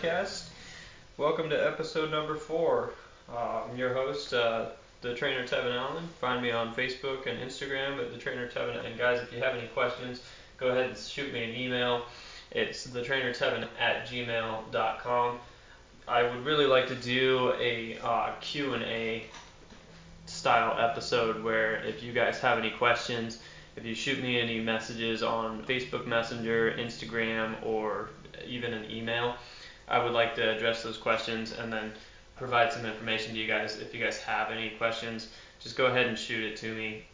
podcast. Welcome to episode number four. Uh, I'm your host, uh, the trainer Tevin Allen. Find me on Facebook and Instagram at the trainer Tevin. And guys, if you have any questions, go ahead and shoot me an email. It's the trainer Tevin at gmail.com. I would really like to do a uh, Q&A style episode where if you guys have any questions, if you shoot me any messages on Facebook Messenger, Instagram, or even an email, I would like to address those questions and then provide some information to you guys. If you guys have any questions, just go ahead and shoot it to me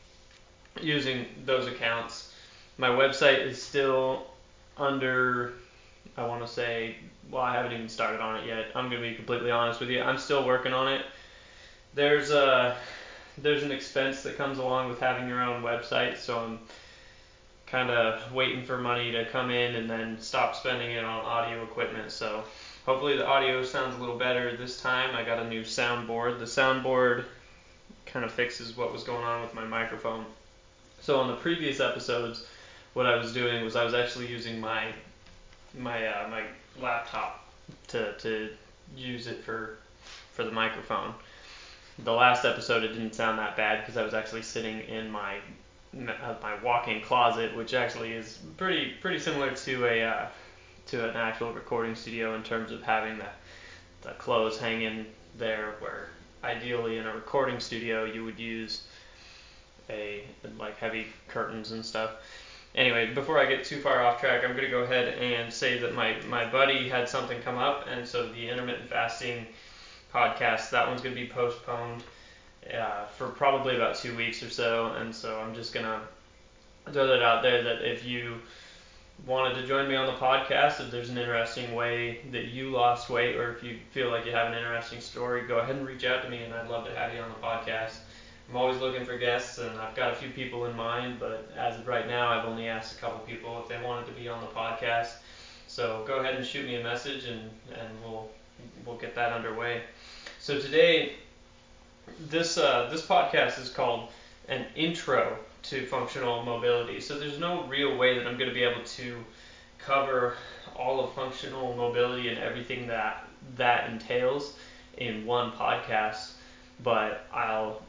using those accounts. My website is still under, I want to say, well, I haven't even started on it yet. I'm going to be completely honest with you. I'm still working on it. There's a there's an expense that comes along with having your own website, so I'm kind of waiting for money to come in and then stop spending it on audio equipment. So hopefully the audio sounds a little better this time. I got a new soundboard. The soundboard kind of fixes what was going on with my microphone. So on the previous episodes, what I was doing was I was actually using my my uh, my laptop to to use it for for the microphone. The last episode it didn't sound that bad because I was actually sitting in my my walk-in closet, which actually is pretty pretty similar to a uh, to an actual recording studio in terms of having the the clothes hanging there, where ideally in a recording studio you would use a like heavy curtains and stuff. Anyway, before I get too far off track, I'm going to go ahead and say that my my buddy had something come up, and so the intermittent fasting podcast that one's going to be postponed for probably about two weeks or so, and so I'm just gonna throw that out there that if you wanted to join me on the podcast, if there's an interesting way that you lost weight, or if you feel like you have an interesting story, go ahead and reach out to me, and I'd love to have you on the podcast. I'm always looking for guests, and I've got a few people in mind, but as of right now, I've only asked a couple people if they wanted to be on the podcast. So go ahead and shoot me a message, and, and we'll we'll get that underway. So today this uh, this podcast is called an intro to functional mobility. So there's no real way that I'm going to be able to cover all of functional mobility and everything that that entails in one podcast, but I'll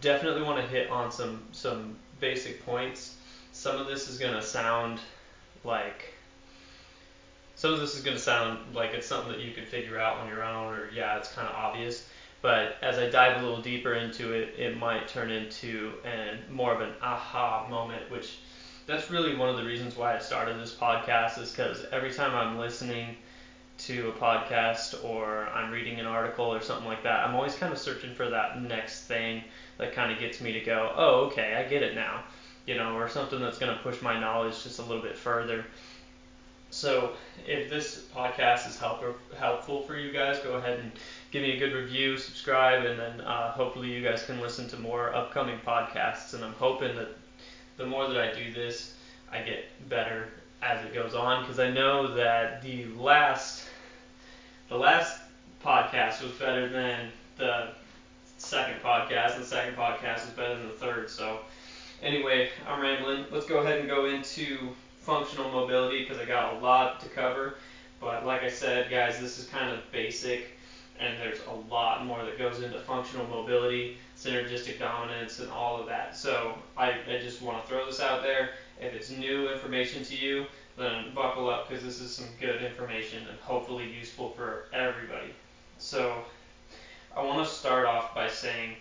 definitely want to hit on some some basic points. Some of this is going to sound like some of this is going to sound like it's something that you could figure out on your own or yeah, it's kind of obvious. But as I dive a little deeper into it, it might turn into an more of an aha moment, which that's really one of the reasons why I started this podcast is because every time I'm listening to a podcast or I'm reading an article or something like that, I'm always kind of searching for that next thing that kind of gets me to go, oh, okay, I get it now, you know, or something that's going to push my knowledge just a little bit further. So if this podcast is help, helpful for you guys, go ahead and give me a good review, subscribe, and then uh, hopefully you guys can listen to more upcoming podcasts. And I'm hoping that the more that I do this, I get better as it goes on because I know that the last the last podcast was better than the second podcast. The second podcast was better than the third. So anyway, I'm rambling. Let's go ahead and go into functional mobility because I got a lot to cover. But like I said, guys, this is kind of basic, and there's a lot more that goes into functional mobility, synergistic dominance, and all of that. So I, I just want to throw this out there. If it's new information to you, then buckle up because this is some good information and hopefully useful for everybody. So I want to start off by saying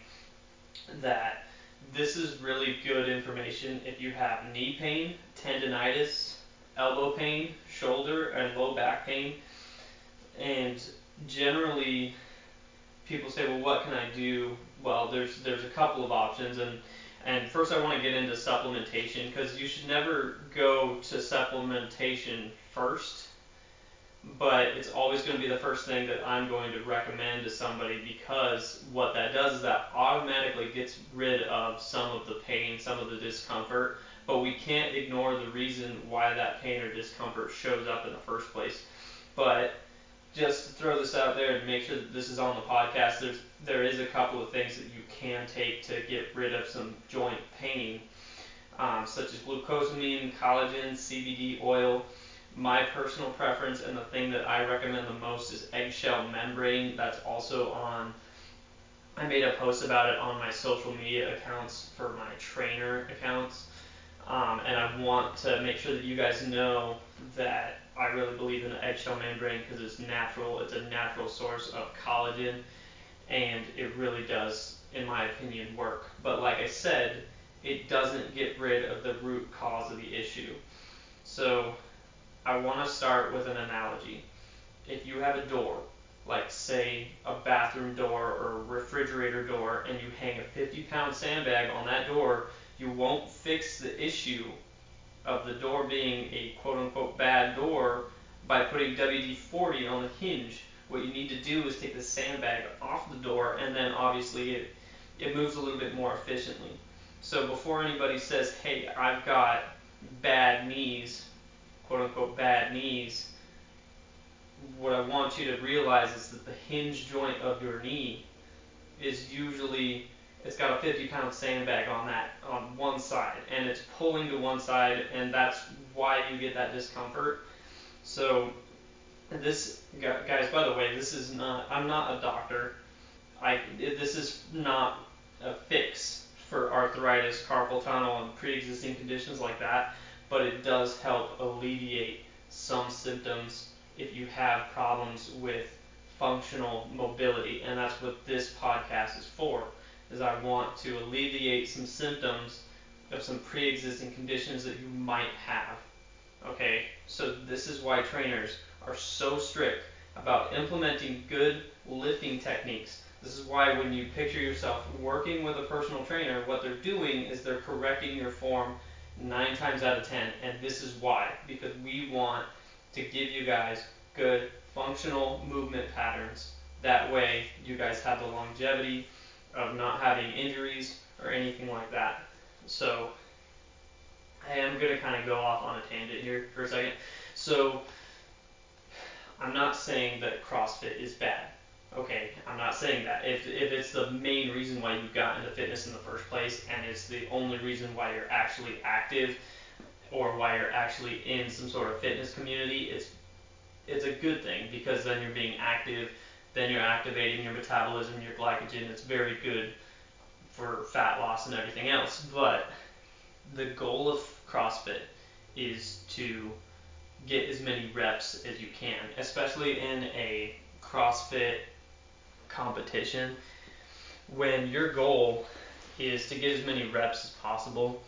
that this is really good information if you have knee pain, tendonitis, elbow pain, shoulder, and low back pain. And generally, people say, well, what can I do? Well, there's there's a couple of options, and and first I want to get into supplementation because you should never go to supplementation first but it's always going to be the first thing that I'm going to recommend to somebody because what that does is that automatically gets rid of some of the pain, some of the discomfort, but we can't ignore the reason why that pain or discomfort shows up in the first place. But just to throw this out there and make sure that this is on the podcast, there's there is a couple of things that you can take to get rid of some joint pain, um, such as glucosamine, collagen, CBD oil My personal preference and the thing that I recommend the most is eggshell membrane. That's also on. I made a post about it on my social media accounts for my trainer accounts. Um, and I want to make sure that you guys know that I really believe in the eggshell membrane because it's natural. It's a natural source of collagen, and it really does, in my opinion, work. But like I said, it doesn't get rid of the root cause of the issue. So I want to start with an analogy. If you have a door, like say a bathroom door or a refrigerator door, and you hang a 50 pound sandbag on that door, you won't fix the issue of the door being a quote unquote bad door by putting WD 40 on the hinge. What you need to do is take the sandbag off the door, and then obviously it, it moves a little bit more efficiently. So before anybody says, hey, I've got bad knees, quote unquote bad knees, what I want you to realize is that the hinge joint of your knee is usually it's got a 50 pound sandbag on that on one side and it's pulling to one side and that's why you get that discomfort. So this guys by the way this is not i'm not a doctor. I this is not a fix for arthritis carpal tunnel and pre-existing conditions like that but it does help alleviate some symptoms if you have problems with functional mobility and that's what this podcast is for is I want to alleviate some symptoms of some pre-existing conditions that you might have. Okay, so this is why trainers are so strict about implementing good lifting techniques. This is why when you picture yourself working with a personal trainer, what they're doing is they're correcting your form nine times out of ten. And this is why, because we want to give you guys good functional movement patterns. That way, you guys have the longevity of not having injuries or anything like that. So I am going to kind of go off on a tangent here for a second. So I'm not saying that CrossFit is bad. Okay, I'm not saying that. If, if it's the main reason why you got into fitness in the first place and it's the only reason why you're actually active or why you're actually in some sort of fitness community, it's it's a good thing because then you're being active then you're activating your metabolism, your glycogen. It's very good for fat loss and everything else. But the goal of CrossFit is to get as many reps as you can, especially in a CrossFit competition. When your goal is to get as many reps as possible,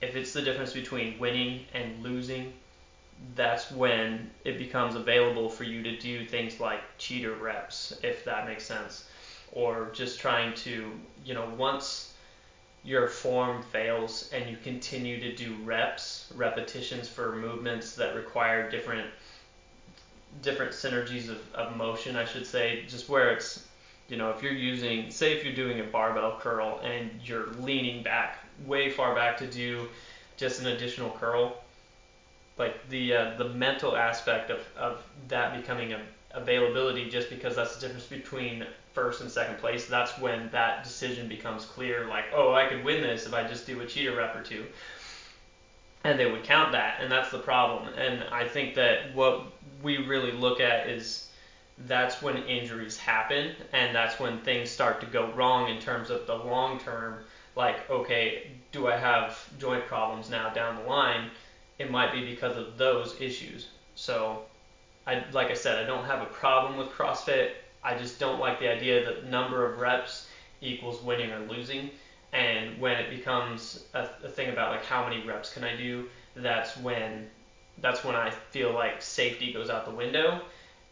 if it's the difference between winning and losing, that's when it becomes available for you to do things like cheater reps, if that makes sense, or just trying to, you know, once your form fails and you continue to do reps, repetitions for movements that require different different synergies of, of motion, I should say, just where it's, you know, if you're using, say if you're doing a barbell curl and you're leaning back, way far back to do just an additional curl, like the uh, the mental aspect of, of that becoming a availability just because that's the difference between first and second place that's when that decision becomes clear like oh i could win this if i just do a cheater rep or two and they would count that and that's the problem. And i think that what we really look at is that's when injuries happen and that's when things start to go wrong in terms of the long term. Like okay do i have joint problems now down the line it might be because of those issues. So, I like I said, I don't have a problem with CrossFit. I just don't like the idea that number of reps equals winning or losing. And when it becomes a, a thing about like how many reps can I do, that's when that's when I feel like safety goes out the window.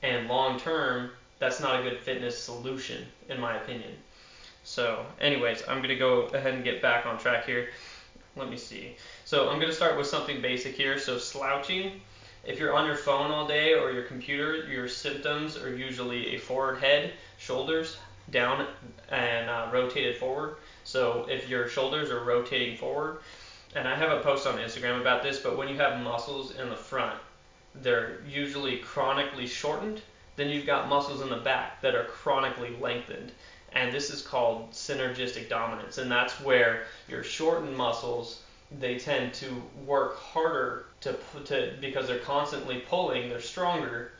And long term, that's not a good fitness solution, in my opinion. So, anyways, I'm gonna go ahead and get back on track here. Let me see. So I'm going to start with something basic here. So slouching, if you're on your phone all day or your computer, your symptoms are usually a forward head, shoulders down and uh, rotated forward. So if your shoulders are rotating forward, and I have a post on Instagram about this, but when you have muscles in the front, they're usually chronically shortened. Then you've got muscles in the back that are chronically lengthened. And this is called synergistic dominance. And that's where your shortened muscles they tend to work harder to, to because they're constantly pulling, they're stronger.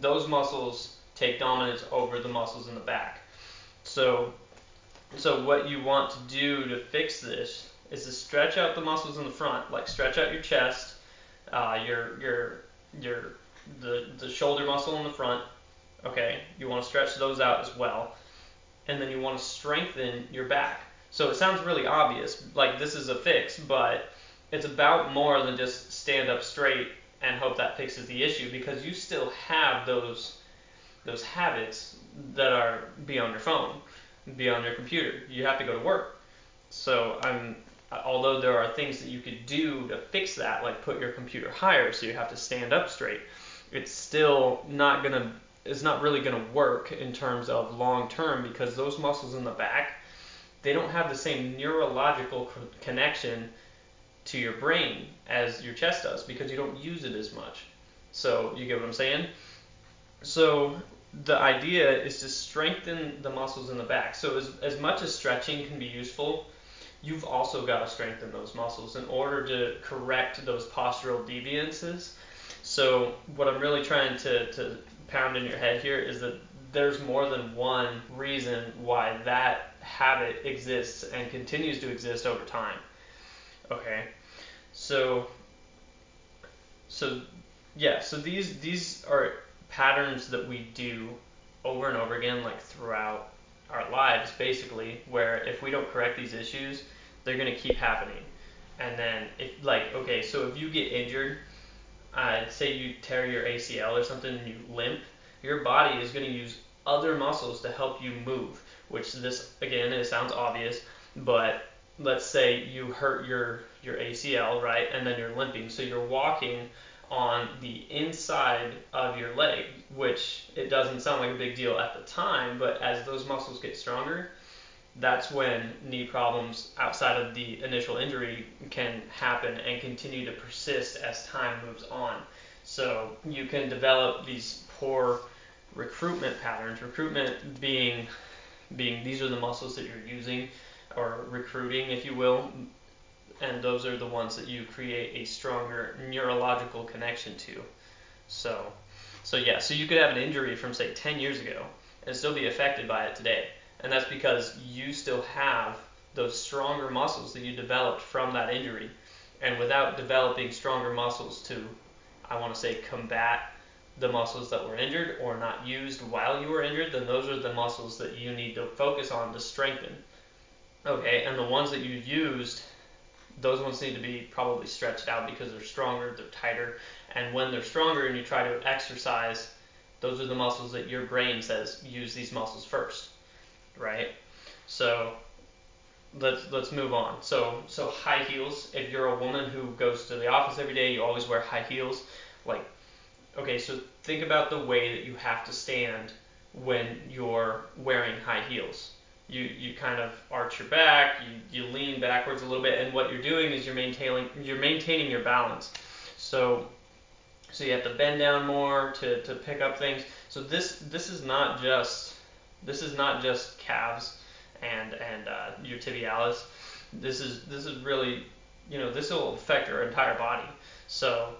Those muscles take dominance over the muscles in the back. So, so what you want to do to fix this is to stretch out the muscles in the front, like stretch out your chest, uh, your your your the the shoulder muscle in the front. Okay, you want to stretch those out as well, and then you want to strengthen your back. So it sounds really obvious, like this is a fix, but it's about more than just stand up straight and hope that fixes the issue because you still have those those habits that are be on your phone, be on your computer. You have to go to work. So I'm although there are things that you could do to fix that, like put your computer higher so you have to stand up straight, it's still not gonna it's not really gonna work in terms of long term because those muscles in the back they don't have the same neurological co- connection to your brain as your chest does because you don't use it as much. So you get what I'm saying? So the idea is to strengthen the muscles in the back. So as, as much as stretching can be useful, you've also got to strengthen those muscles in order to correct those postural deviances. So what I'm really trying to, to pound in your head here is that there's more than one reason why that habit exists and continues to exist over time. Okay, so so yeah, so these these are patterns that we do over and over again, like throughout our lives, basically, where if we don't correct these issues, they're gonna keep happening. And then if like okay, so if you get injured, uh, say you tear your ACL or something and you limp, your body is gonna use other muscles to help you move. Which this again, it sounds obvious, but let's say you hurt your your ACL, right, and then you're limping, so you're walking on the inside of your leg, which it doesn't sound like a big deal at the time, but as those muscles get stronger, that's when knee problems outside of the initial injury can happen and continue to persist as time moves on. So you can develop these poor recruitment patterns. Recruitment being being these are the muscles that you're using or recruiting, if you will, and those are the ones that you create a stronger neurological connection to. So, so yeah, so you could have an injury from say 10 years ago and still be affected by it today, and that's because you still have those stronger muscles that you developed from that injury, and without developing stronger muscles to, I want to say, combat the muscles that were injured or not used while you were injured, then those are the muscles that you need to focus on to strengthen. Okay, and the ones that you used those ones need to be probably stretched out because they're stronger, they're tighter, and when they're stronger and you try to exercise, those are the muscles that your brain says use these muscles first, right? So let's let's move on. So so high heels. If you're a woman who goes to the office every day, you always wear high heels. Like, okay, so think about the way that you have to stand when you're wearing high heels you you kind of arch your back, you, you lean backwards a little bit, and what you're doing is you're maintaining you're maintaining your balance. So so you have to bend down more to, to pick up things. So this this is not just this is not just calves and and uh, your tibialis. This is this is really you know this will affect your entire body. So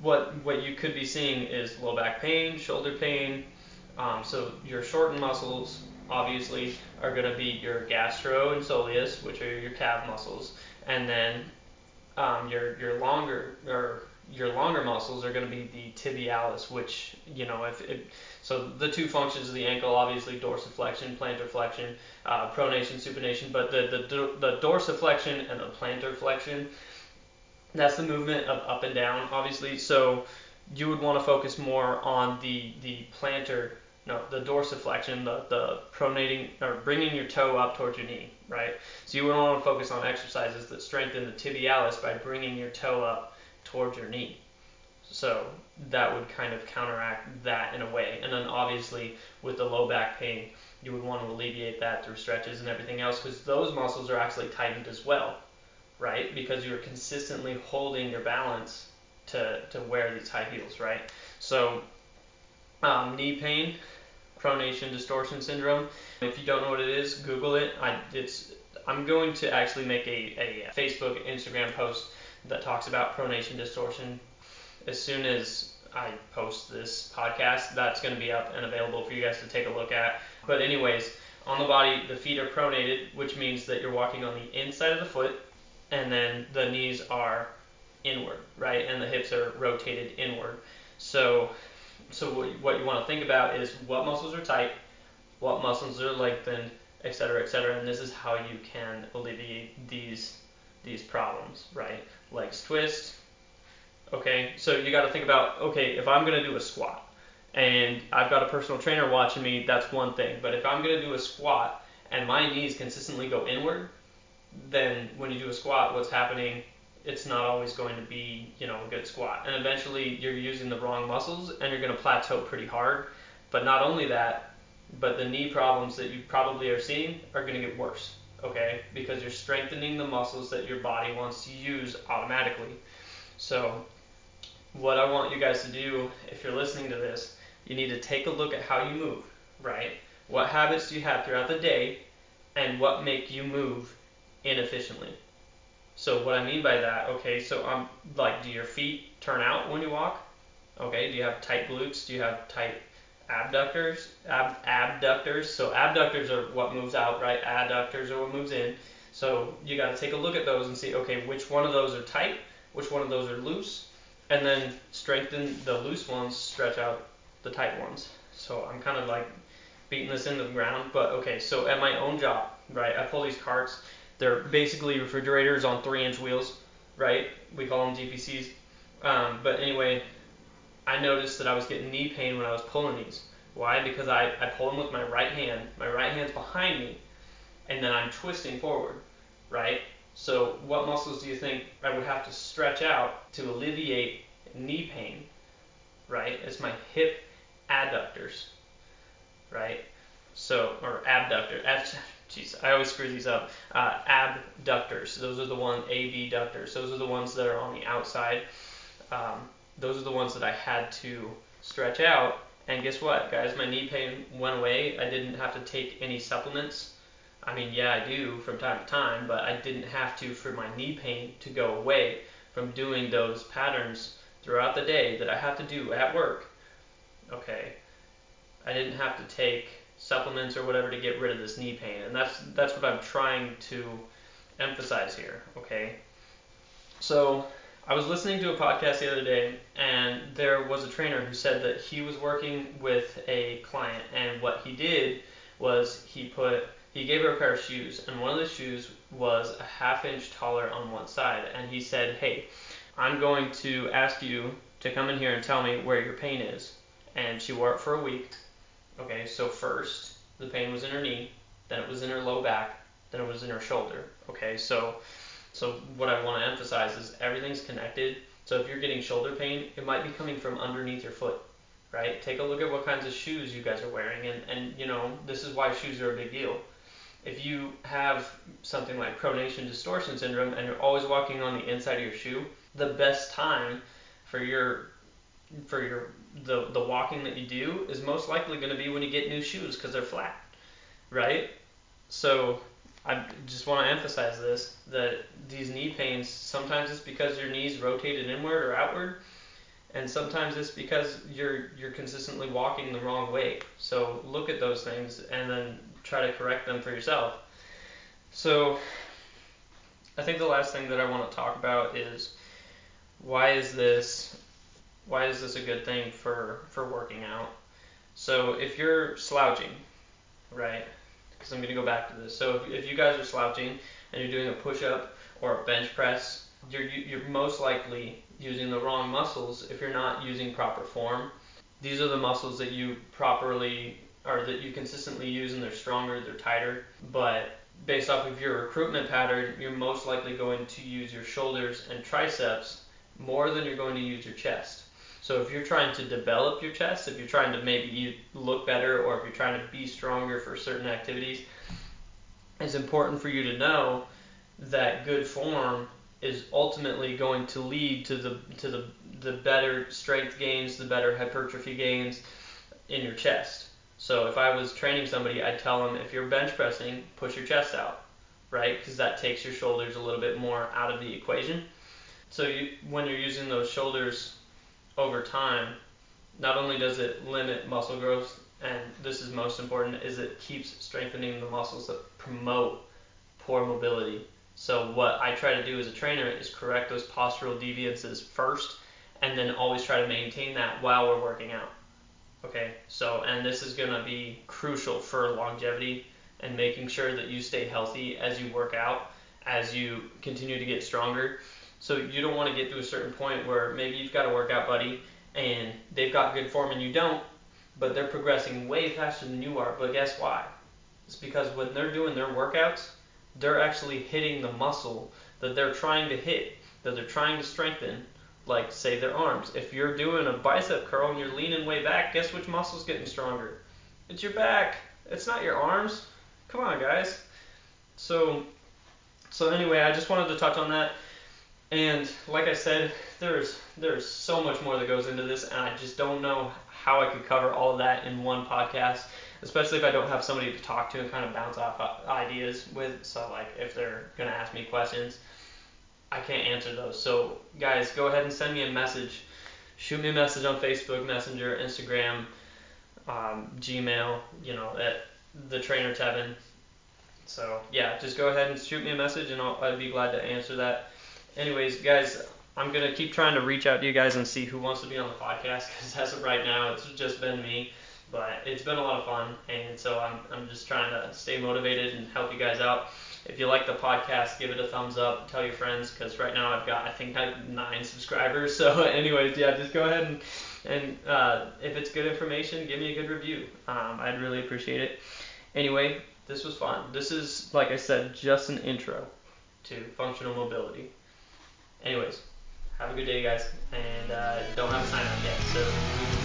what what you could be seeing is low back pain, shoulder pain. Um, so your shortened muscles obviously are going to be your gastro and soleus, which are your calf muscles, and then um, your your longer or your longer muscles are going to be the tibialis, which you know if so the two functions of the ankle obviously dorsiflexion, plantar flexion, uh, pronation, supination, but the, the the dorsiflexion and the plantar flexion, that's the movement of up and down obviously. So you would want to focus more on the the plantar no, the dorsiflexion, the, the pronating or bringing your toe up towards your knee, right? So you would want to focus on exercises that strengthen the tibialis by bringing your toe up towards your knee. So that would kind of counteract that in a way. And then obviously with the low back pain, you would want to alleviate that through stretches and everything else because those muscles are actually tightened as well, right? Because you're consistently holding your balance to, to wear these high heels, right? So um, knee pain, pronation distortion syndrome. If you don't know what it is, Google it. I, it's I'm going to actually make a, a Facebook, Instagram post that talks about pronation distortion as soon as I post this podcast. That's going to be up and available for you guys to take a look at. But anyways, on the body, the feet are pronated, which means that you're walking on the inside of the foot, and then the knees are inward, right? And the hips are rotated inward. So, so what, you want to think about is what muscles are tight, what muscles are lengthened, et cetera, et cetera. And this is how you can alleviate these these problems, right? Legs twist. Okay, so you got to think about okay, if I'm going to do a squat and I've got a personal trainer watching me, that's one thing. But if I'm going to do a squat and my knees consistently go inward, then when you do a squat, what's happening? It's not always going to be, you know, a good squat. And eventually you're using the wrong muscles and you're going to plateau pretty hard. But not only that, but the knee problems that you probably are seeing are going to get worse, okay? Because you're strengthening the muscles that your body wants to use automatically. So, what I want you guys to do, if you're listening to this, you need to take a look at how you move, right? What habits do you have throughout the day, and what make you move inefficiently? So, what I mean by that, okay, so I'm like, do your feet turn out when you walk? Okay, do you have tight glutes? Do you have tight abductors, ab, abductors. So abductors are what moves out, right? Adductors are what moves in. So you got to take a look at those and see, okay, which one of those are tight, which one of those are loose, and then strengthen the loose ones, stretch out the tight ones. So I'm kind of like beating this into the ground, but okay. So at my own job, right, I pull these carts. They're basically refrigerators on three-inch wheels, right? We call them GPCs. Um, but anyway, I noticed that I was getting knee pain when I was pulling these. Why? Because I, I pull them with my right hand. My right hand's behind me, and then I'm twisting forward, right? So what muscles do you think I would have to stretch out to alleviate knee pain, right? It's my hip adductors, right? So, or abductor. Jeez, I always screw these up. Uh, abductors. Those are the one abductors. Those are the ones that are on the outside. Um, those are the ones that I had to stretch out. And guess what, guys? My knee pain went away. I didn't have to take any supplements. I mean, yeah, I do from time to time, but I didn't have to for my knee pain to go away from doing those patterns throughout the day that I have to do at work. Okay. I didn't have to take supplements or whatever to get rid of this knee pain. And that's that's what I'm trying to emphasize here, okay? So, I was listening to a podcast the other day, and there was a trainer who said that he was working with a client, and what he did was he put he gave her a pair of shoes, and one of the shoes was a half inch taller on one side, and he said, "Hey, I'm going to ask you to come in here and tell me where your pain is." And she wore it for a week. Okay, so first the pain was in her knee, then it was in her low back, then it was in her shoulder. Okay, so so what I want to emphasize is everything's connected. So if you're getting shoulder pain, it might be coming from underneath your foot, right? Take a look at what kinds of shoes you guys are wearing, and and you know this is why shoes are a big deal. If you have something like pronation distortion syndrome and you're always walking on the inside of your shoe, the best time for your for your the the walking that you do is most likely going to be when you get new shoes because they're flat, right? So I just want to emphasize this that these knee pains sometimes it's because your knees rotated inward or outward, and sometimes it's because you're you're consistently walking the wrong way. So look at those things and then try to correct them for yourself. So I think the last thing that I want to talk about is why is this why is this a good thing for for working out? So if you're slouching, right? because I'm going to go back to this. So if, if you guys are slouching and you're doing a push up or a bench press, you're, you're most likely using the wrong muscles if you're not using proper form. These are the muscles that you properly or that you consistently use and they're stronger, they're tighter. But based off of your recruitment pattern, you're most likely going to use your shoulders and triceps more than you're going to use your chest. So if you're trying to develop your chest, if you're trying to maybe look better, or if you're trying to be stronger for certain activities, it's important for you to know that good form is ultimately going to lead to the to the the better strength gains, the better hypertrophy gains in your chest. So if I was training somebody, I'd tell them if you're bench pressing, push your chest out. right? Because that takes your shoulders a little bit more out of the equation. So you, when you're using those shoulders over time, not only does it limit muscle growth, and this is most important, is it keeps strengthening the muscles that promote poor mobility. So what I try to do as a trainer is correct those postural deviances first, and then always try to maintain that while we're working out. Okay, so and this is gonna be crucial for longevity and making sure that you stay healthy as you work out, as you continue to get stronger. So you don't want to get to a certain point where maybe you've got a workout buddy and they've got good form and you don't, but they're progressing way faster than you are. But guess why? It's because when they're doing their workouts, they're actually hitting the muscle that they're trying to hit, that they're trying to strengthen, like say their arms. If you're doing a bicep curl and you're leaning way back, guess which muscle's getting stronger? It's your back. It's not your arms. Come on, guys. So, so anyway, I just wanted to touch on that. And like I said, there's there's so much more that goes into this, and I just don't know how I could cover all of that in one podcast, especially if I don't have somebody to talk to and kind of bounce off ideas with. So like if they're gonna ask me questions, I can't answer those. So guys, go ahead and send me a message. Shoot me a message on Facebook, Messenger, Instagram, um, Gmail. You know at the trainer Tevin. So yeah, just go ahead and shoot me a message, and I'll, I'd be glad to answer that. Anyways, guys, I'm gonna keep trying to reach out to you guys and see who wants to be on the podcast because as of right now, it's just been me. But it's been a lot of fun, and so I'm I'm just trying to stay motivated and help you guys out. If you like the podcast, give it a thumbs up. Tell your friends because right now I've got I think nine subscribers. So anyways, yeah, just go ahead and and uh, if it's good information, give me a good review. Um, I'd really appreciate it. Anyway, this was fun. This is, like I said, just an intro to functional mobility. Anyways, have a good day, guys, and uh, don't have a sign up yet, so